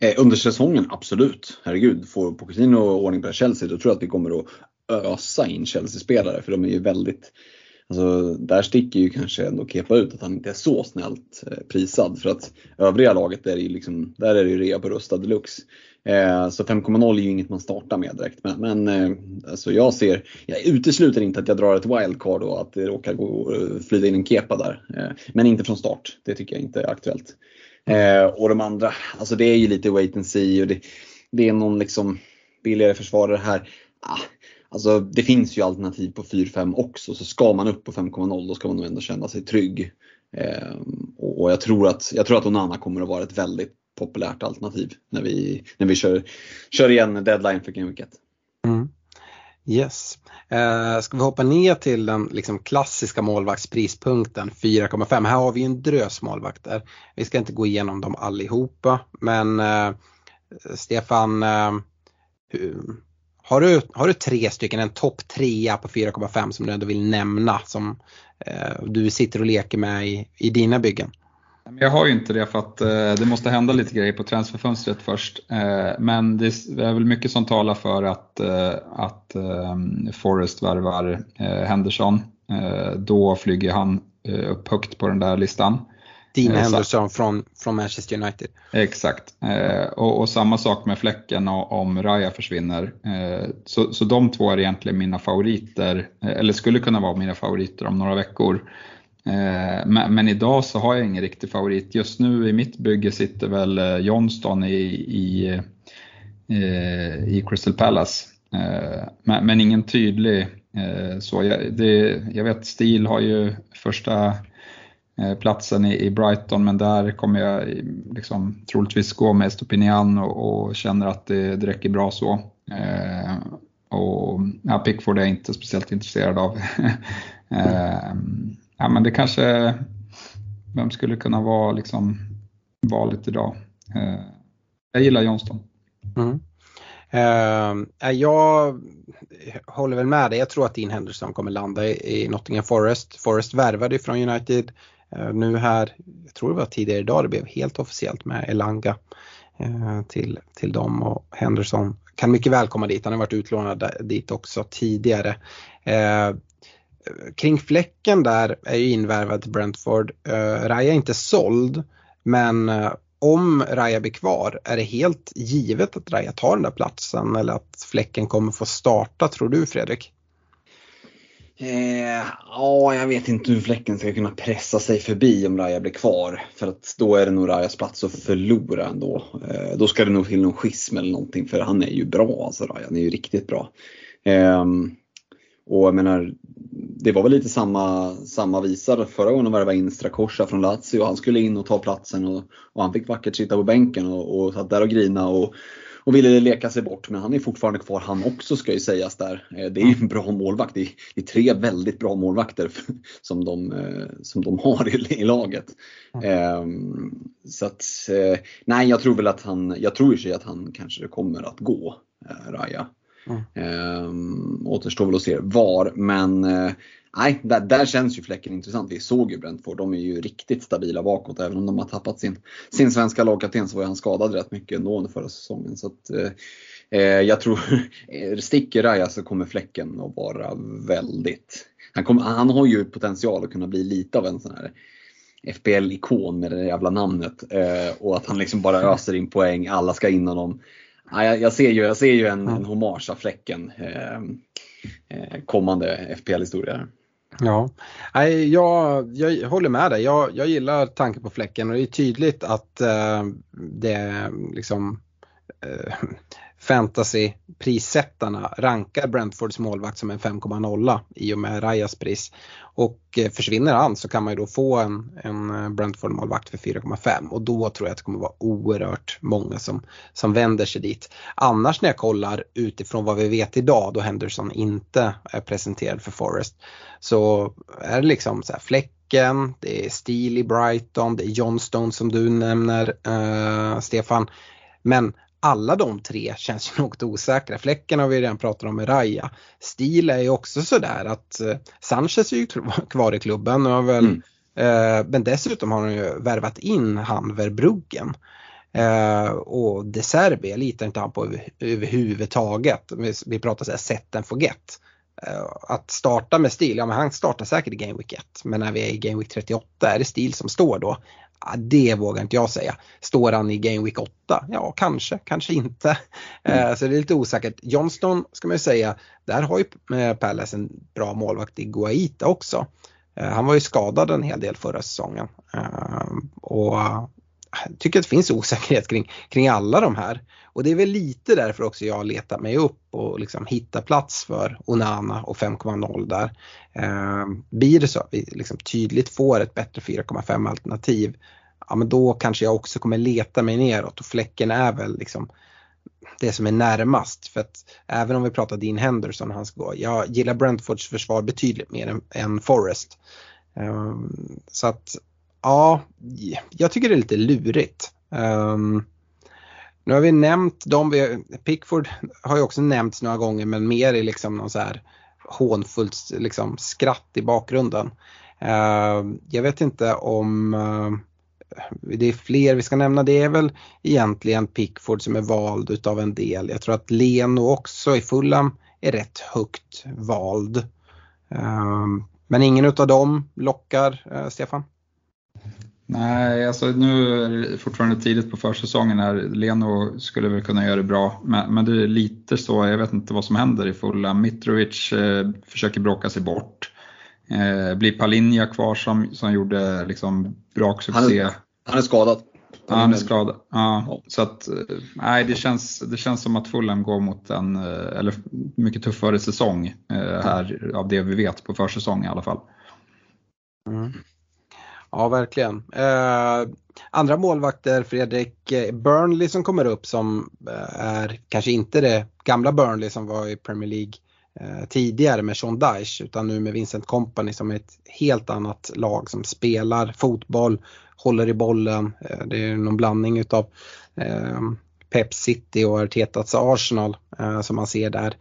Eh, under säsongen, absolut. Herregud, får Pochettino ordning på Chelsea då tror jag att vi kommer att ösa in Chelsea-spelare för de är ju väldigt Alltså, där sticker ju kanske ändå Kepa ut att han inte är så snällt eh, prisad för att övriga laget är ju liksom, där är det ju rea på rustad deluxe. Eh, så 5,0 är ju inget man startar med direkt. Men, men eh, alltså jag ser, jag utesluter inte att jag drar ett wildcard och att det råkar gå, eh, flyta in en kepa där. Eh, men inte från start, det tycker jag inte är aktuellt. Eh, och de andra, alltså det är ju lite wait and see och det, det är någon liksom billigare försvarare här. Ah, alltså det finns ju alternativ på 4-5 också så ska man upp på 5,0 då ska man nog ändå känna sig trygg. Eh, och jag tror att, jag tror att Onana kommer att vara ett väldigt populärt alternativ när vi, när vi kör, kör igen deadline för Game Week 1. Mm. Yes. Eh, ska vi hoppa ner till den liksom, klassiska målvaktsprispunkten 4,5. Här har vi en drös målvakter. Vi ska inte gå igenom dem allihopa men eh, Stefan, eh, har, du, har du tre stycken, en topp trea på 4,5 som du ändå vill nämna som eh, du sitter och leker med i, i dina byggen? Jag har ju inte det för att eh, det måste hända lite grejer på transferfönstret först. Eh, men det är väl mycket som talar för att, eh, att Forrest värvar Henderson. Då flyger han upp högt på den där listan. Dean Henderson från, från Manchester United. Exakt. Och, och, samma sak med Fläcken om Raja försvinner. Så, så de två är egentligen mina favoriter, eller skulle kunna vara mina favoriter om några veckor. Eh, men, men, idag så har jag ingen riktig favorit. Just nu i mitt bygge sitter väl eh, Johnston i, i, eh, i Crystal Palace. Men, men ingen tydlig så. Jag, det, jag vet Steel har ju första platsen i, i Brighton men där kommer jag liksom, troligtvis gå med Stopinian och, och känner att det, det räcker bra så. och ja, Pickford är jag inte speciellt intresserad av. ja, men det kanske, vem skulle kunna vara liksom valet idag? Eh, jag gillar Johnston. Mm. Uh, jag håller väl med dig. Jag tror att Dean Henderson kommer landa i, i Nottingham Forest. Forest värvade från United uh, nu här, jag tror det var tidigare idag det blev helt officiellt med Elanga uh, till, till dem och Henderson kan mycket väl komma dit. Han har varit utlånad dit också tidigare kring fläcken där är ju invärvad till Brentford. Eh, uh, Raja är inte såld men uh, om Raja blir kvar, är det helt givet att Raja tar den där platsen eller att fläcken kommer få starta tror du Fredrik? Eh, ja, jag vet inte hur fläcken ska kunna pressa sig förbi om Raja blir kvar. För att då är det nog Rajas plats att förlora ändå. Eh, då ska det nog till någon schism eller någonting för han är ju bra alltså Raja, han är ju riktigt bra. Eh, och jag menar, det var väl lite samma, samma visa förra gången de värvade in Strakosha från Lazio. Han skulle in och ta platsen och, och han fick vackert sitta på bänken och, och satt där och grina och, och ville leka sig bort. Men han är fortfarande kvar han också ska ju sägas där. Eh, det är ju en bra målvakt. Det är, det är tre väldigt bra målvakter som de, eh, som de har i, i laget. Mm. Så att, eh, nej jag tror väl att han, jag tror ju att han kanske kommer att gå, Raja. Mm. Ehm, återstår väl att se var, men eh, nej, där, där, känns ju fläcken intressant. Vi såg ju Brentford, de är ju riktigt stabila bakåt. Även om de har tappat sin, sin svenska lagkapten så var han skadad rätt mycket ändå under förra säsongen. Så att, eh, eh jag tror, sticker Raja så kommer fläcken att vara väldigt han, kom, han har ju potential att kunna bli lite av en sån här FPL-ikon med det jävla namnet. Eh, och att han liksom bara öser in poäng, alla ska in honom. Ja, jag, jag, ser ju, jag ser ju en, en hommage av Fläcken eh, eh, kommande FPL-historia. Ja, jag, jag håller med dig. Jag, jag gillar tanken på Fläcken och det är tydligt att eh, det liksom eh, fantasyprissättarna rankar Brentfords målvakt som en 5,0 i och med Rajas pris. Och eh, försvinner han så kan man ju då få en, en eh, Brentford-målvakt för 4,5 och då tror jag att det kommer vara oerhört många som, som vänder sig dit. Annars när jag kollar utifrån vad vi vet idag då Henderson inte är presenterad för Forest så är det liksom så här Fläcken, det är Steely i Brighton, det är Johnstone som du nämner eh, Stefan. Men alla de tre känns ju något osäkra. Fläcken har vi redan pratat om med Raja. Stil är ju också sådär att eh, Sanchez är ju kvar i klubben och väl, mm. eh, men dessutom har han ju värvat in han Verbruggen. Eh, och De Serbi litar inte han på över, överhuvudtaget. Vi, vi pratar såhär set and forget. Eh, att starta med stil, ja men han startar säkert i Game Week 1 men när vi är i Game Week 38 är det stil som står då. Det vågar inte jag säga. Står han i Game Week 8? Ja, kanske, kanske inte. Mm. Så det är lite osäkert. Johnston ska man ju säga, där har ju eh, Palace en bra målvakt i Guaita också. Eh, han var ju skadad en hel del förra säsongen. Och tycker att det finns osäkerhet kring, kring alla de här. Och det är väl lite därför också jag letar mig upp och liksom hittar plats för Onana och 5,0 där. Eh, blir det så att vi liksom tydligt får ett bättre 4,5 alternativ, ja men då kanske jag också kommer leta mig neråt och fläcken är väl liksom det som är närmast. För att även om vi pratar Dean Henderson, han ska gå, jag gillar Brentfords försvar betydligt mer än, än Forrest. Eh, så att ja, jag tycker det är lite lurigt. Um, nu har vi nämnt dem, Pickford har ju också nämnts några gånger men mer i liksom någon så här hånfullt liksom skratt i bakgrunden. Uh, jag vet inte om uh, det är fler vi ska nämna. Det är väl egentligen Pickford som är vald utav en del. Jag tror att Leno också i Fulham är rätt högt vald. Uh, men ingen utav dem lockar, eh, Stefan? Nej, alltså nu är det fortfarande tidigt på försäsongen här. Leno skulle väl kunna göra det bra, men, men det är lite så, jag vet inte vad som händer i fulla. Mitrovic eh, försöker bråka sig bort. Eh, blir Palinja kvar som, som gjorde liksom bra succé? Han är, han är skadad. Ja, han är skadad. Ja, ja. Så att, eh, nej, det känns, det känns som att Fulham går mot en eh, eller mycket tuffare säsong eh, här av det vi vet på försäsong i alla fall. Mm. Ja, verkligen. Eh, andra målvakter, Fredrik eh, Burnley som kommer upp som eh, är kanske inte det gamla Burnley som var i Premier League eh, tidigare med Sean Dyche utan nu med Vincent Company som är ett helt annat lag som spelar fotboll, håller i bollen. Eh, det är någon blandning utav eh, Pep City och Artetas Arsenal eh, som man ser där.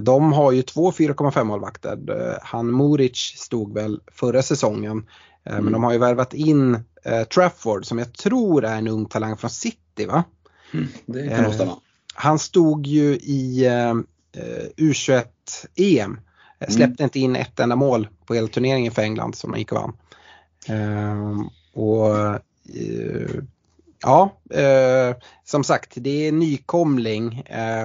De har ju två 4,5 målvakter. Han Moric stod väl förra säsongen Mm. Men de har ju värvat in eh, Trafford som jag tror är en ung talang från City va? Mm, det kan nog stämma. Eh, han stod ju i eh, U21-EM. Mm. Släppte inte in ett enda mål på hela turneringen för England som de gick och vann. Eh, och eh, ja, eh, som sagt det är nykomling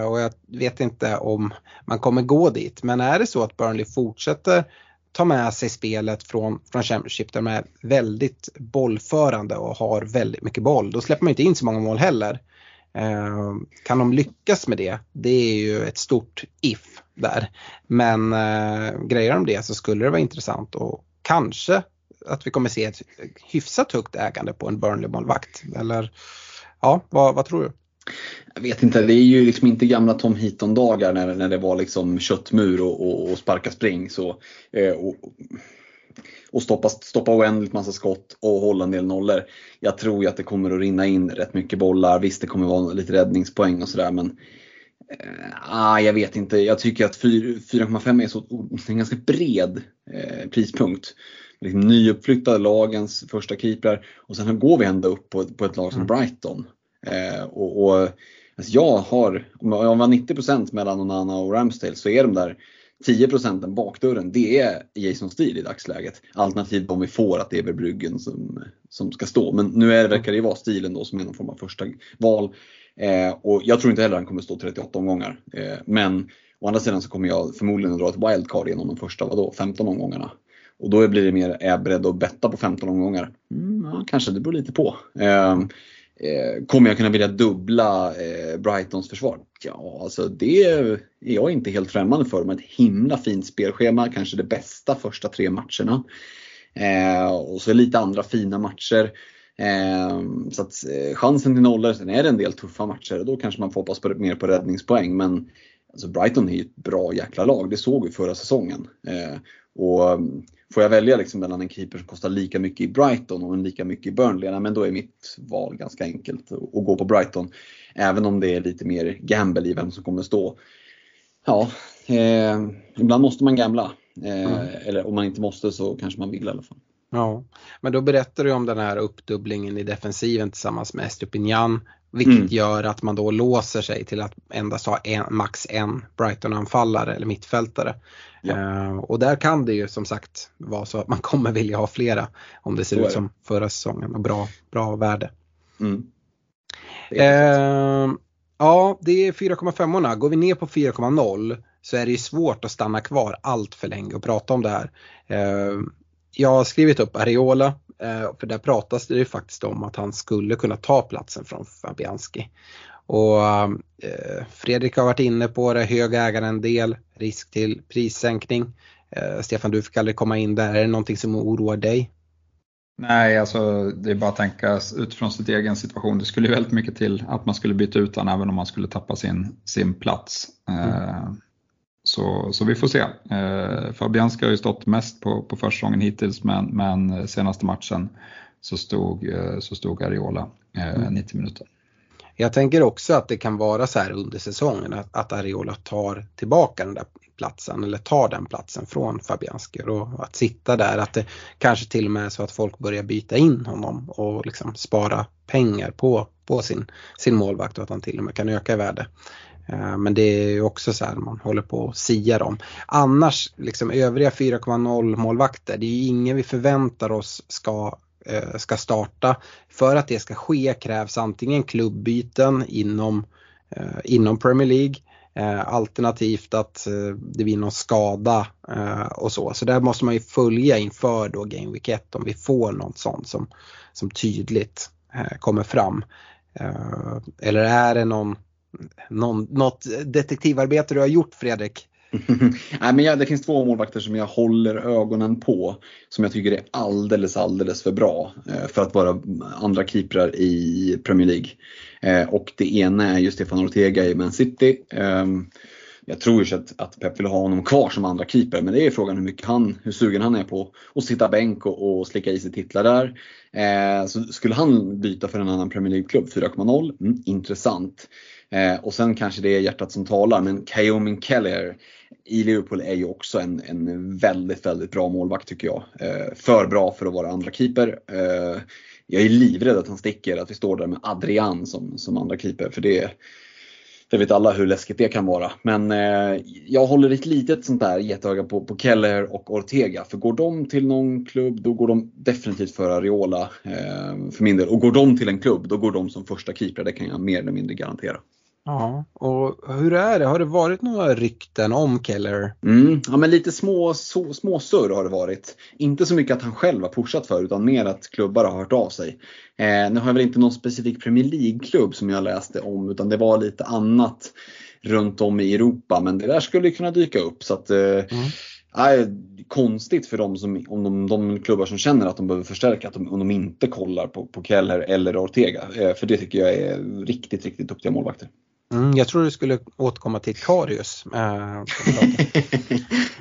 och jag vet inte om man kommer gå dit. Men är det så att Burnley fortsätter ta med sig spelet från, från Championship där de är väldigt bollförande och har väldigt mycket boll. Då släpper man inte in så många mål heller. Eh, kan de lyckas med det? Det är ju ett stort if där. Men eh, grejer om det så skulle det vara intressant och kanske att vi kommer se ett hyfsat högt ägande på en Burnley-målvakt. Eller ja, vad, vad tror du? Jag vet inte, det är ju liksom inte gamla Tom Heaton-dagar när, när det var liksom köttmur och, och, och sparka spring. Så, eh, och, och stoppa, stoppa oändligt massa skott och hålla en del nollor. Jag tror ju att det kommer att rinna in rätt mycket bollar. Visst, det kommer vara lite räddningspoäng och sådär men eh, ah, jag vet inte. Jag tycker att 4,5 är så, en ganska bred eh, prispunkt. Liksom nyuppflyttade lagens första keeprar och sen går vi ända upp på, på ett lag som mm. Brighton. Eh, och, och alltså jag har, om jag var 90% mellan Onana och Ramsdale så är de där 10 procenten bakdörren, det är Jason Steele i dagsläget. Alternativt om vi får att det är Bryggen som, som ska stå. Men nu är, verkar det ju vara stilen då som är någon form av första val. Eh, och jag tror inte heller han kommer stå 38 omgångar. Eh, men å andra sidan så kommer jag förmodligen att dra ett wildcard genom de första vadå, 15 omgångarna. Och då blir det mer, är jag beredd att betta på 15 omgångar? Mm, ja, kanske, det beror lite på. Eh, Eh, kommer jag kunna vilja dubbla eh, Brightons försvar? Ja, alltså det är jag inte helt främmande för. Med ett himla fint spelschema, kanske det bästa första tre matcherna. Eh, och så lite andra fina matcher. Eh, så att eh, chansen till nollor, sen är det en del tuffa matcher. och Då kanske man får hoppas på, mer på räddningspoäng. Men alltså Brighton är ju ett bra jäkla lag, det såg vi förra säsongen. Eh, och Får jag välja liksom mellan en keeper som kostar lika mycket i Brighton och en lika mycket i Burnley, men då är mitt val ganska enkelt att gå på Brighton. Även om det är lite mer gamble i vem som kommer stå. Ja, eh, ibland måste man gambla. Eh, mm. Eller om man inte måste så kanske man vill i alla fall. Ja, men då berättar du om den här uppdubblingen i defensiven tillsammans med Estupinian. Vilket mm. gör att man då låser sig till att endast ha en, max en Brighton-anfallare eller mittfältare. Ja. Uh, och där kan det ju som sagt vara så att man kommer vilja ha flera om det ser ut som förra säsongen och bra, bra värde. Mm. Uh, ja, det är 4,5orna. Går vi ner på 4,0 så är det ju svårt att stanna kvar allt för länge och prata om det här. Uh, jag har skrivit upp Areola för där pratas det ju faktiskt om att han skulle kunna ta platsen från Fabianski. Och eh, Fredrik har varit inne på det, hög ägarandel, risk till prissänkning. Eh, Stefan, du fick aldrig komma in där. Är det någonting som oroar dig? Nej, alltså det är bara att tänka utifrån sitt egen situation. Det skulle väldigt mycket till att man skulle byta ut honom även om man skulle tappa sin, sin plats. Mm. Så, så vi får se. Eh, Fabianski har ju stått mest på, på försäsongen hittills men, men senaste matchen så stod, så stod Ariola mm. 90 minuter. Jag tänker också att det kan vara så här under säsongen att, att Ariola tar tillbaka den där platsen eller tar den platsen från Fabianski och att sitta där att det kanske till och med är så att folk börjar byta in honom och liksom spara pengar på, på sin, sin målvakt och att han till och med kan öka i värde. Eh, men det är ju också så här man håller på och siar om. Annars, liksom övriga 4,0 målvakter, det är ju ingen vi förväntar oss ska eh, ska starta. För att det ska ske krävs antingen klubbyten inom, eh, inom Premier League alternativt att det blir någon skada och så. Så där måste man ju följa inför då Game Week 1 om vi får något sånt som, som tydligt kommer fram. Eller är det någon, någon, något detektivarbete du har gjort Fredrik Nej, men ja, det finns två målvakter som jag håller ögonen på. Som jag tycker är alldeles, alldeles för bra eh, för att vara andra keeprar i Premier League. Eh, och det ena är ju Stefan Ortega i Man City. Ehm, jag tror ju att, att Pep vill ha honom kvar som andra keeper men det är frågan hur mycket han, hur sugen han är på att sitta bänk och, och slicka i sig titlar där. Eh, så skulle han byta för en annan Premier League-klubb, 4,0, mm, intressant. Eh, och sen kanske det är hjärtat som talar men Kaomin Keller i Liverpool är ju också en, en väldigt, väldigt bra målvakt tycker jag. Eh, för bra för att vara andra keeper. Eh, jag är livrädd att han sticker, att vi står där med Adrian som, som andra keeper. För det, det vet alla hur läskigt det kan vara. Men eh, jag håller ett litet sånt där getöga på, på Keller och Ortega. För går de till någon klubb, då går de definitivt för Ariola eh, för min del. Och går de till en klubb, då går de som första keeper. Det kan jag mer eller mindre garantera. Ja, och hur är det? Har det varit några rykten om Keller? Mm, ja, men lite små, så, små surr har det varit. Inte så mycket att han själv har pushat för utan mer att klubbar har hört av sig. Eh, nu har jag väl inte någon specifik Premier League-klubb som jag läste om utan det var lite annat runt om i Europa. Men det där skulle kunna dyka upp. Så att, mm. äh, konstigt för dem som, om de, de, klubbar som känner att de behöver förstärka, att de, om de inte kollar på, på Keller eller Ortega. För det tycker jag är riktigt, riktigt duktiga målvakter. Mm, jag tror du skulle återkomma till Karius. Äh,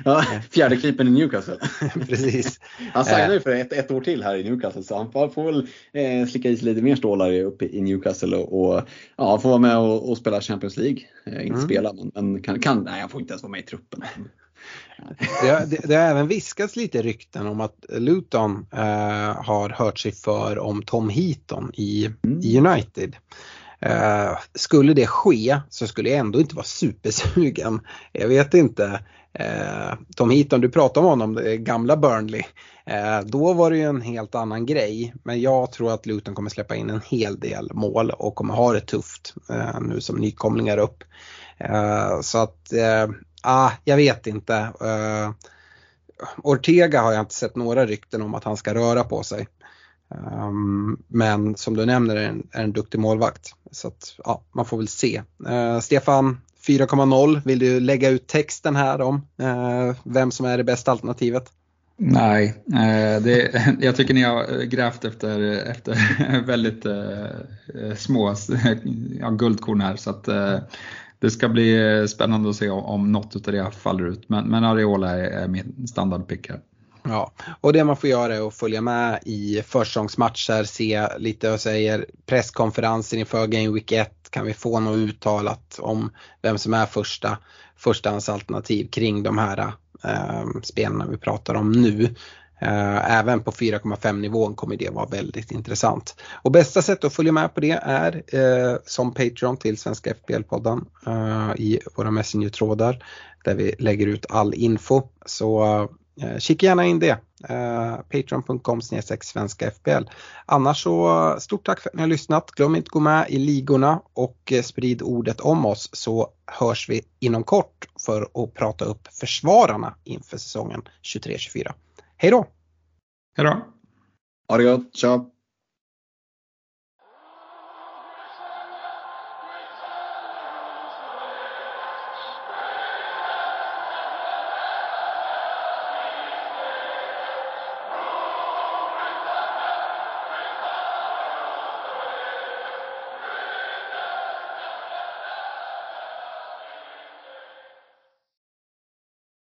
ja, fjärde klipen i Newcastle. Precis. Han signar ju för ett, ett år till här i Newcastle så han får väl eh, slicka i sig lite mer stålar uppe i Newcastle och, och ja, får vara med och, och spela Champions League. Eh, inte mm. spela men, men kan, kan, nej han får inte ens vara med i truppen. Det har, det, det har, även viskats lite rykten om att Luton eh, har hört sig för om Tom Heaton i, mm. i United. Eh, skulle det ske så skulle jag ändå inte vara supersugen. Jag vet inte. Eh, Tom Heaton, du pratade om honom, det gamla Burnley. Eh, då var det ju en helt annan grej. Men jag tror att Luton kommer släppa in en hel del mål och kommer ha det tufft eh, nu som nykomlingar upp. Eh, så att, eh, ah, jag vet inte. Eh, Ortega har jag inte sett några rykten om att han ska röra på sig. Um, men som du nämner är en, är en duktig målvakt. Så att, ja, man får väl se. Uh, Stefan, 4,0. Vill du lägga ut texten här om uh, vem som är det bästa alternativet? Nej, eh, det, jag tycker ni har eh, grävt efter, efter väldigt små ja, guldkorn här. Så att, det ska bli spännande att se om, om något av det faller ut. Men, men Areola är, är min standardpick här. Ja, och det man får göra är att följa med i försäsongsmatcher, se lite och säger presskonferensen inför Game Week 1, kan vi få något uttalat om vem som är första förstahandsalternativ kring de här eh, spelarna vi pratar om nu. Eh, även på 4,5 nivån kommer det vara väldigt intressant. Och bästa sättet att följa med på det är eh, som Patreon till Svenska FBL-podden eh, i våra Messenger-trådar där vi lägger ut all info. Så Eh, kika gärna in det. Eh, Patreon.com svenska FBL. Annars så stort tack för att ni har lyssnat. Glöm inte att gå med i ligorna och eh, sprid ordet om oss så hörs vi inom kort för att prata upp försvararna inför säsongen 23-24. Hej då! Hej då! Ha det gott, ciao!